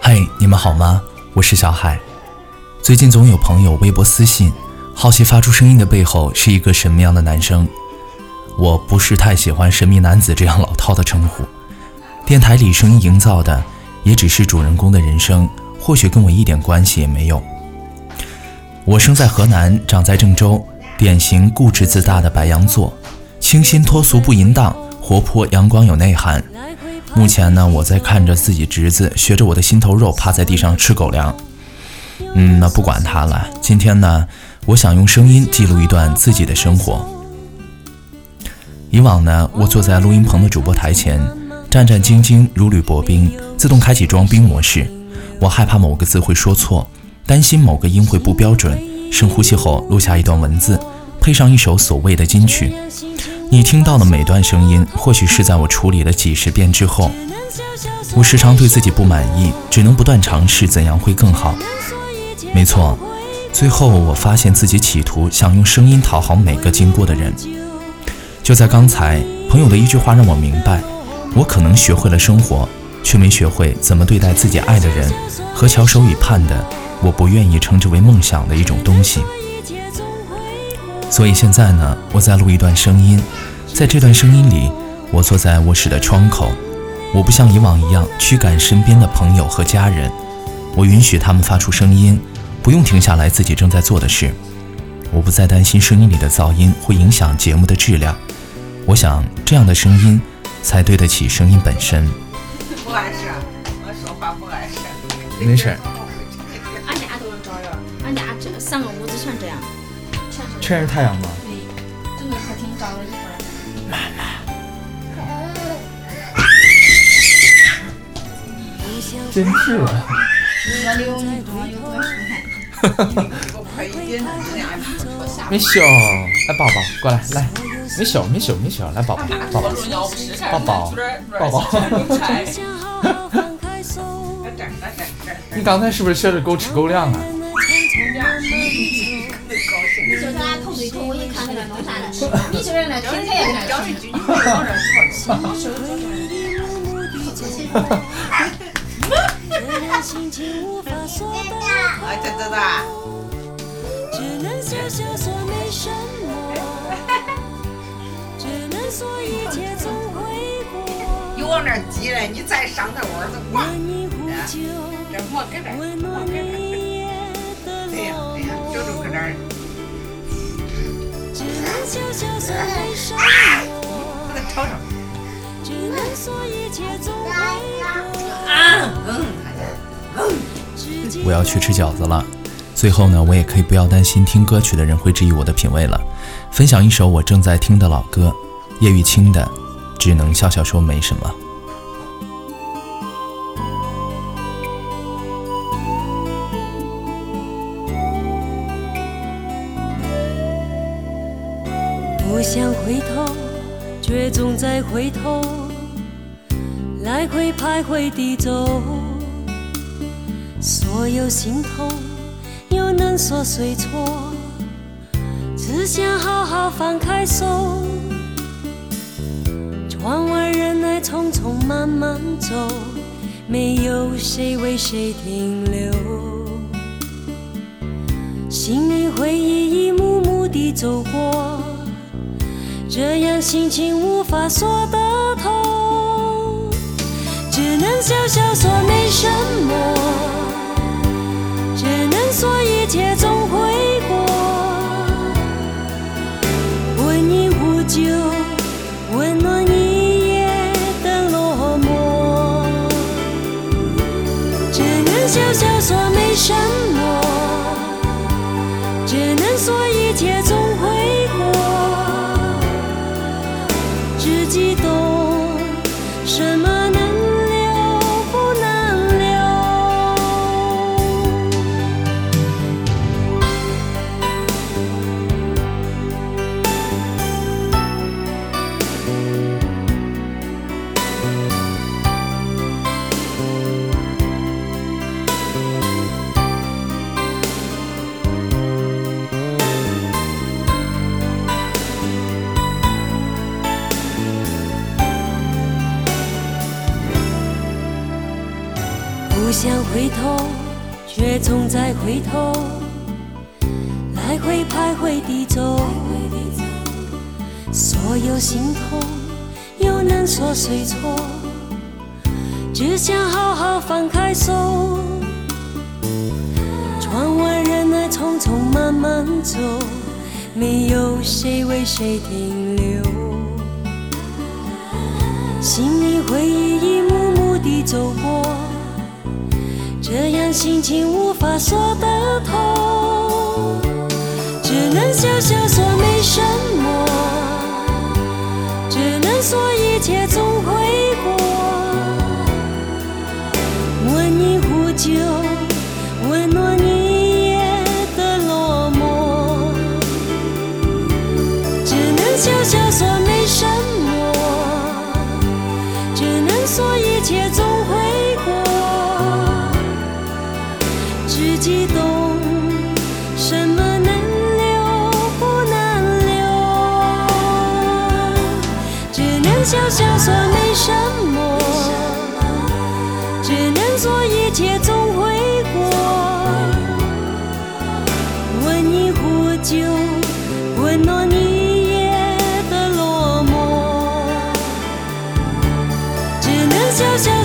嗨，你们好吗？我是小海。最近总有朋友微博私信，好奇发出声音的背后是一个什么样的男生。我不是太喜欢“神秘男子”这样老套的称呼。电台里声音营造的，也只是主人公的人生，或许跟我一点关系也没有。我生在河南，长在郑州，典型固执自大的白羊座，清新脱俗不淫荡，活泼阳光有内涵。目前呢，我在看着自己侄子学着我的心头肉趴在地上吃狗粮。嗯，那不管他了。今天呢，我想用声音记录一段自己的生活。以往呢，我坐在录音棚的主播台前，战战兢兢如履薄冰，自动开启装逼模式。我害怕某个字会说错，担心某个音会不标准。深呼吸后，录下一段文字，配上一首所谓的金曲。你听到的每段声音，或许是在我处理了几十遍之后。我时常对自己不满意，只能不断尝试怎样会更好。没错，最后我发现自己企图想用声音讨好每个经过的人。就在刚才，朋友的一句话让我明白，我可能学会了生活，却没学会怎么对待自己爱的人和翘首以盼的我不愿意称之为梦想的一种东西。所以现在呢，我在录一段声音，在这段声音里，我坐在卧室的窗口，我不像以往一样驱赶身边的朋友和家人，我允许他们发出声音，不用停下来自己正在做的事，我不再担心声音里的噪音会影响节目的质量，我想这样的声音才对得起声音本身。不碍事，我说话不碍事。没事。俺家都是这样，俺家这三个屋子全这样。全是太阳吗？对，整个客厅照了一块。妈妈，真是。我留我留我没笑，来宝宝过来来，没笑没笑没笑，来宝宝宝宝宝宝宝宝。你刚才是不是学着狗吃狗粮啊？我一看他来弄啥了，你居是，那儿挤，那，你上他窝的挂。这莫开呗，莫开呗。对呀对呀，就都搁这儿。我要去吃饺子了。最后呢，我也可以不要担心听歌曲的人会质疑我的品味了。分享一首我正在听的老歌，叶玉卿的《只能笑笑说没什么》。不想回头，却总在回头，来回徘徊地走。所有心痛，又能说谁错？只想好好放开手。窗外人来匆匆慢慢走，没有谁为谁停留。心里回忆一幕幕地走过。这样心情无法说得透，只能笑笑说没什么，只能说一切总会过。温饮壶酒，温暖一夜的落寞，只能笑笑说没什么，只能说一切想回头，却总在回头，来回徘徊地走。所有心痛，又能说谁错？只想好好放开手。窗外人来匆匆慢慢走，没有谁为谁停留。心里回忆一幕幕地走过，这样心情无法说得透，只能笑笑说没什么，只能说一切总会过。问你壶酒，温暖你夜的落寞，只能笑笑说没什么，只能说一切总会就像